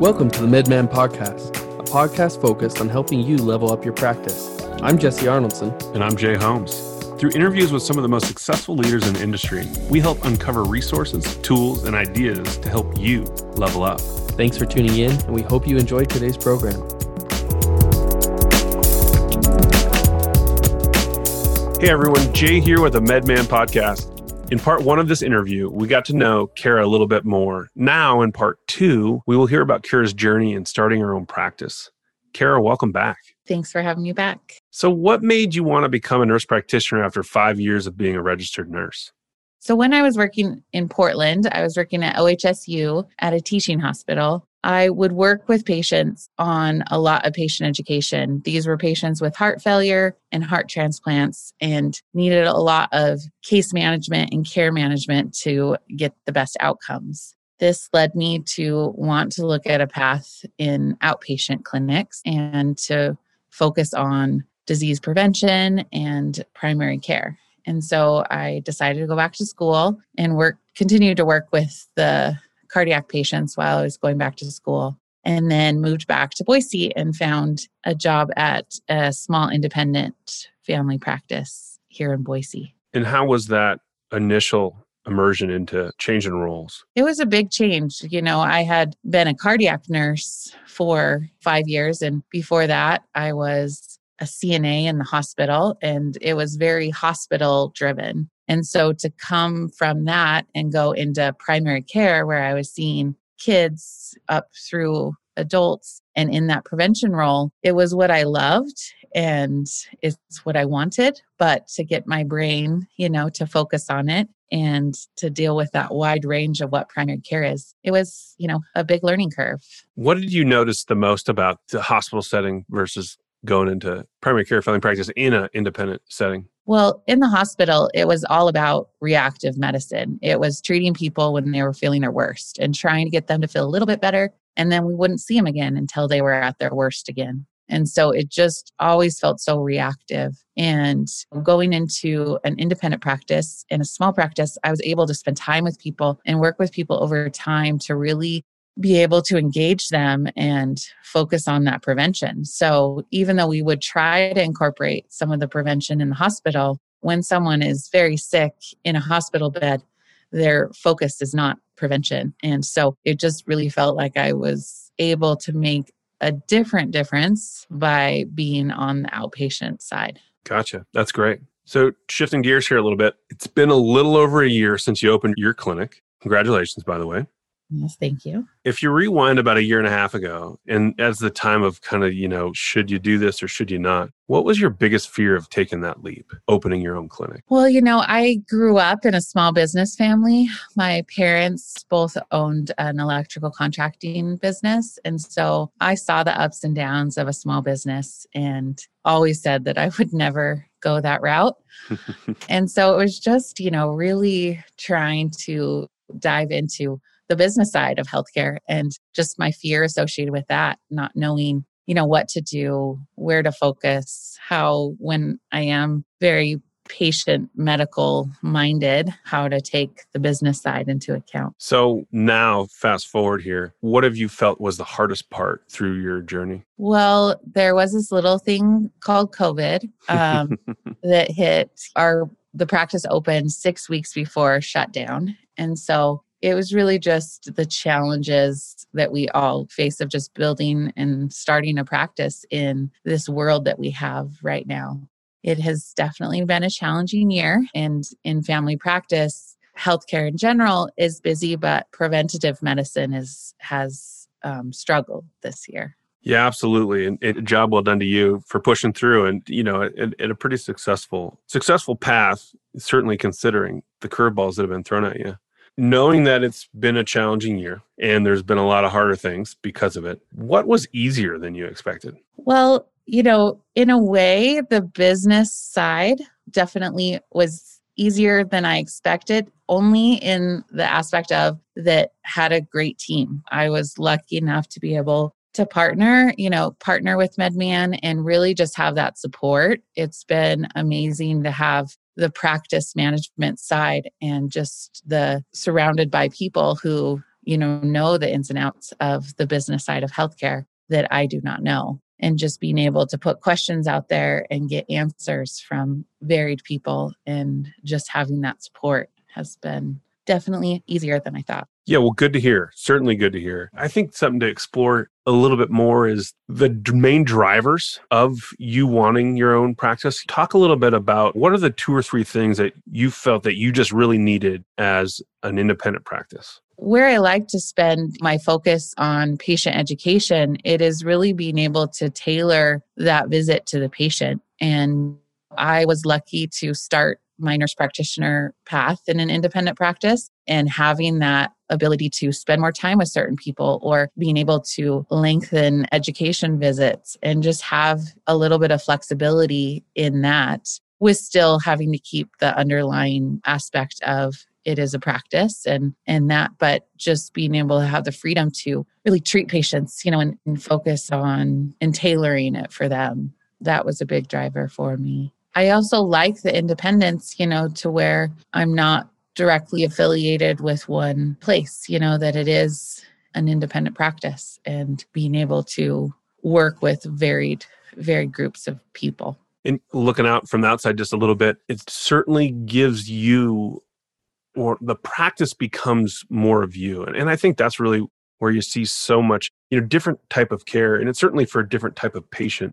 Welcome to the MedMan Podcast, a podcast focused on helping you level up your practice. I'm Jesse Arnoldson. And I'm Jay Holmes. Through interviews with some of the most successful leaders in the industry, we help uncover resources, tools, and ideas to help you level up. Thanks for tuning in, and we hope you enjoyed today's program. Hey everyone, Jay here with the MedMan Podcast. In part one of this interview, we got to know Kara a little bit more. Now, in part two, we will hear about Kara's journey in starting her own practice. Kara, welcome back. Thanks for having me back. So, what made you want to become a nurse practitioner after five years of being a registered nurse? So, when I was working in Portland, I was working at OHSU at a teaching hospital. I would work with patients on a lot of patient education. These were patients with heart failure and heart transplants and needed a lot of case management and care management to get the best outcomes. This led me to want to look at a path in outpatient clinics and to focus on disease prevention and primary care. And so I decided to go back to school and work continue to work with the cardiac patients while I was going back to school. And then moved back to Boise and found a job at a small independent family practice here in Boise. And how was that initial immersion into changing roles? It was a big change. You know, I had been a cardiac nurse for five years. And before that, I was a CNA in the hospital, and it was very hospital driven. And so to come from that and go into primary care where I was seeing kids up through adults and in that prevention role, it was what I loved and it's what I wanted. But to get my brain, you know, to focus on it and to deal with that wide range of what primary care is, it was, you know, a big learning curve. What did you notice the most about the hospital setting versus going into primary care family practice in an independent setting? Well, in the hospital, it was all about reactive medicine. It was treating people when they were feeling their worst and trying to get them to feel a little bit better. And then we wouldn't see them again until they were at their worst again. And so it just always felt so reactive. And going into an independent practice in a small practice, I was able to spend time with people and work with people over time to really be able to engage them and focus on that prevention. So, even though we would try to incorporate some of the prevention in the hospital, when someone is very sick in a hospital bed, their focus is not prevention. And so it just really felt like I was able to make a different difference by being on the outpatient side. Gotcha. That's great. So, shifting gears here a little bit, it's been a little over a year since you opened your clinic. Congratulations, by the way. Yes, thank you. If you rewind about a year and a half ago, and as the time of kind of, you know, should you do this or should you not, what was your biggest fear of taking that leap, opening your own clinic? Well, you know, I grew up in a small business family. My parents both owned an electrical contracting business. And so I saw the ups and downs of a small business and always said that I would never go that route. and so it was just, you know, really trying to dive into the business side of healthcare and just my fear associated with that, not knowing, you know, what to do, where to focus, how when I am very patient medical minded how to take the business side into account. So now fast forward here, what have you felt was the hardest part through your journey? Well, there was this little thing called COVID um, that hit our the practice opened 6 weeks before shutdown. And so it was really just the challenges that we all face of just building and starting a practice in this world that we have right now. It has definitely been a challenging year. And in family practice, healthcare in general is busy, but preventative medicine is has um, struggled this year. Yeah, absolutely, and a job well done to you for pushing through, and you know, at, a pretty successful successful path. Certainly, considering the curveballs that have been thrown at you knowing that it's been a challenging year and there's been a lot of harder things because of it, what was easier than you expected? Well, you know, in a way, the business side definitely was easier than I expected, only in the aspect of that had a great team. I was lucky enough to be able to partner, you know, partner with MedMan and really just have that support. It's been amazing to have the practice management side and just the surrounded by people who you know, know the ins and outs of the business side of healthcare that I do not know. And just being able to put questions out there and get answers from varied people and just having that support has been definitely easier than I thought. Yeah, well, good to hear. Certainly good to hear. I think something to explore a little bit more is the main drivers of you wanting your own practice. Talk a little bit about what are the two or three things that you felt that you just really needed as an independent practice? Where I like to spend my focus on patient education, it is really being able to tailor that visit to the patient. And I was lucky to start my nurse practitioner path in an independent practice and having that ability to spend more time with certain people or being able to lengthen education visits and just have a little bit of flexibility in that with still having to keep the underlying aspect of it is a practice and and that but just being able to have the freedom to really treat patients you know and, and focus on and tailoring it for them. That was a big driver for me. I also like the independence, you know, to where I'm not directly affiliated with one place, you know, that it is an independent practice and being able to work with varied varied groups of people. And looking out from the outside just a little bit, it certainly gives you or the practice becomes more of you. And, and I think that's really where you see so much, you know, different type of care. And it's certainly for a different type of patient,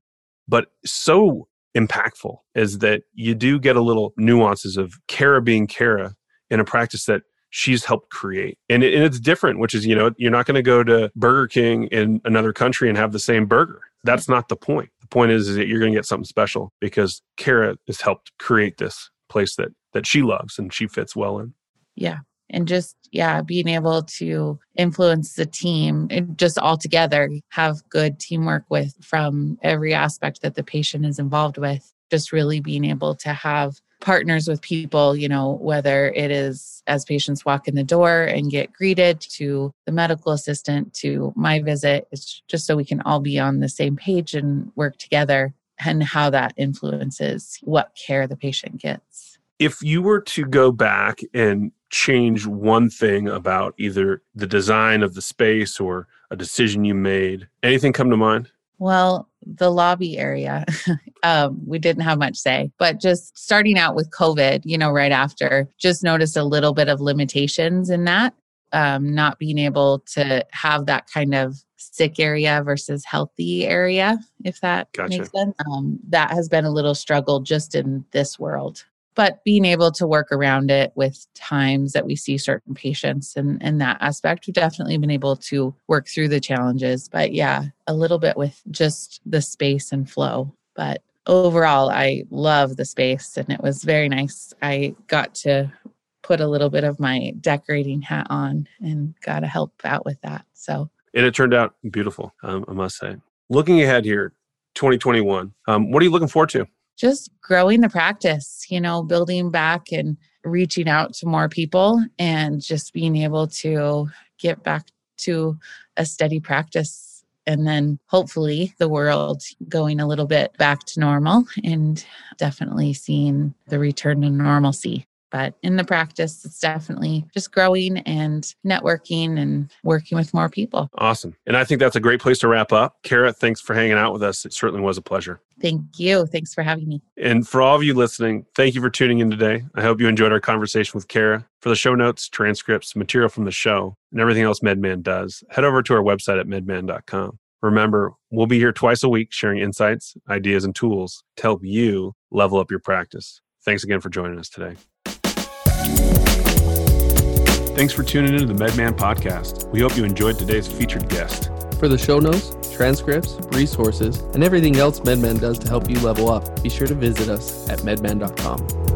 but so impactful is that you do get a little nuances of Kara being Kara in a practice that she's helped create. And, it, and it's different, which is, you know, you're not going to go to Burger King in another country and have the same burger. That's not the point. The point is, is that you're going to get something special because Kara has helped create this place that that she loves and she fits well in. Yeah. And just, yeah, being able to influence the team and just all together have good teamwork with from every aspect that the patient is involved with. Just really being able to have partners with people, you know, whether it is as patients walk in the door and get greeted to the medical assistant to my visit, it's just so we can all be on the same page and work together and how that influences what care the patient gets. If you were to go back and change one thing about either the design of the space or a decision you made, anything come to mind? Well, the lobby area, um, we didn't have much say, but just starting out with COVID, you know, right after, just noticed a little bit of limitations in that, um, not being able to have that kind of sick area versus healthy area, if that gotcha. makes sense. Um, that has been a little struggle just in this world but being able to work around it with times that we see certain patients and, and that aspect, we've definitely been able to work through the challenges. But yeah, a little bit with just the space and flow. But overall, I love the space and it was very nice. I got to put a little bit of my decorating hat on and got to help out with that. So, and it turned out beautiful, um, I must say. Looking ahead here, 2021, um, what are you looking forward to? Just growing the practice, you know, building back and reaching out to more people and just being able to get back to a steady practice. And then hopefully the world going a little bit back to normal and definitely seeing the return to normalcy. But in the practice, it's definitely just growing and networking and working with more people. Awesome. And I think that's a great place to wrap up. Kara, thanks for hanging out with us. It certainly was a pleasure. Thank you. Thanks for having me. And for all of you listening, thank you for tuning in today. I hope you enjoyed our conversation with Kara. For the show notes, transcripts, material from the show, and everything else MedMan does, head over to our website at medman.com. Remember, we'll be here twice a week sharing insights, ideas, and tools to help you level up your practice. Thanks again for joining us today. Thanks for tuning into the MedMan podcast. We hope you enjoyed today's featured guest. For the show notes, transcripts, resources, and everything else MedMan does to help you level up, be sure to visit us at medman.com.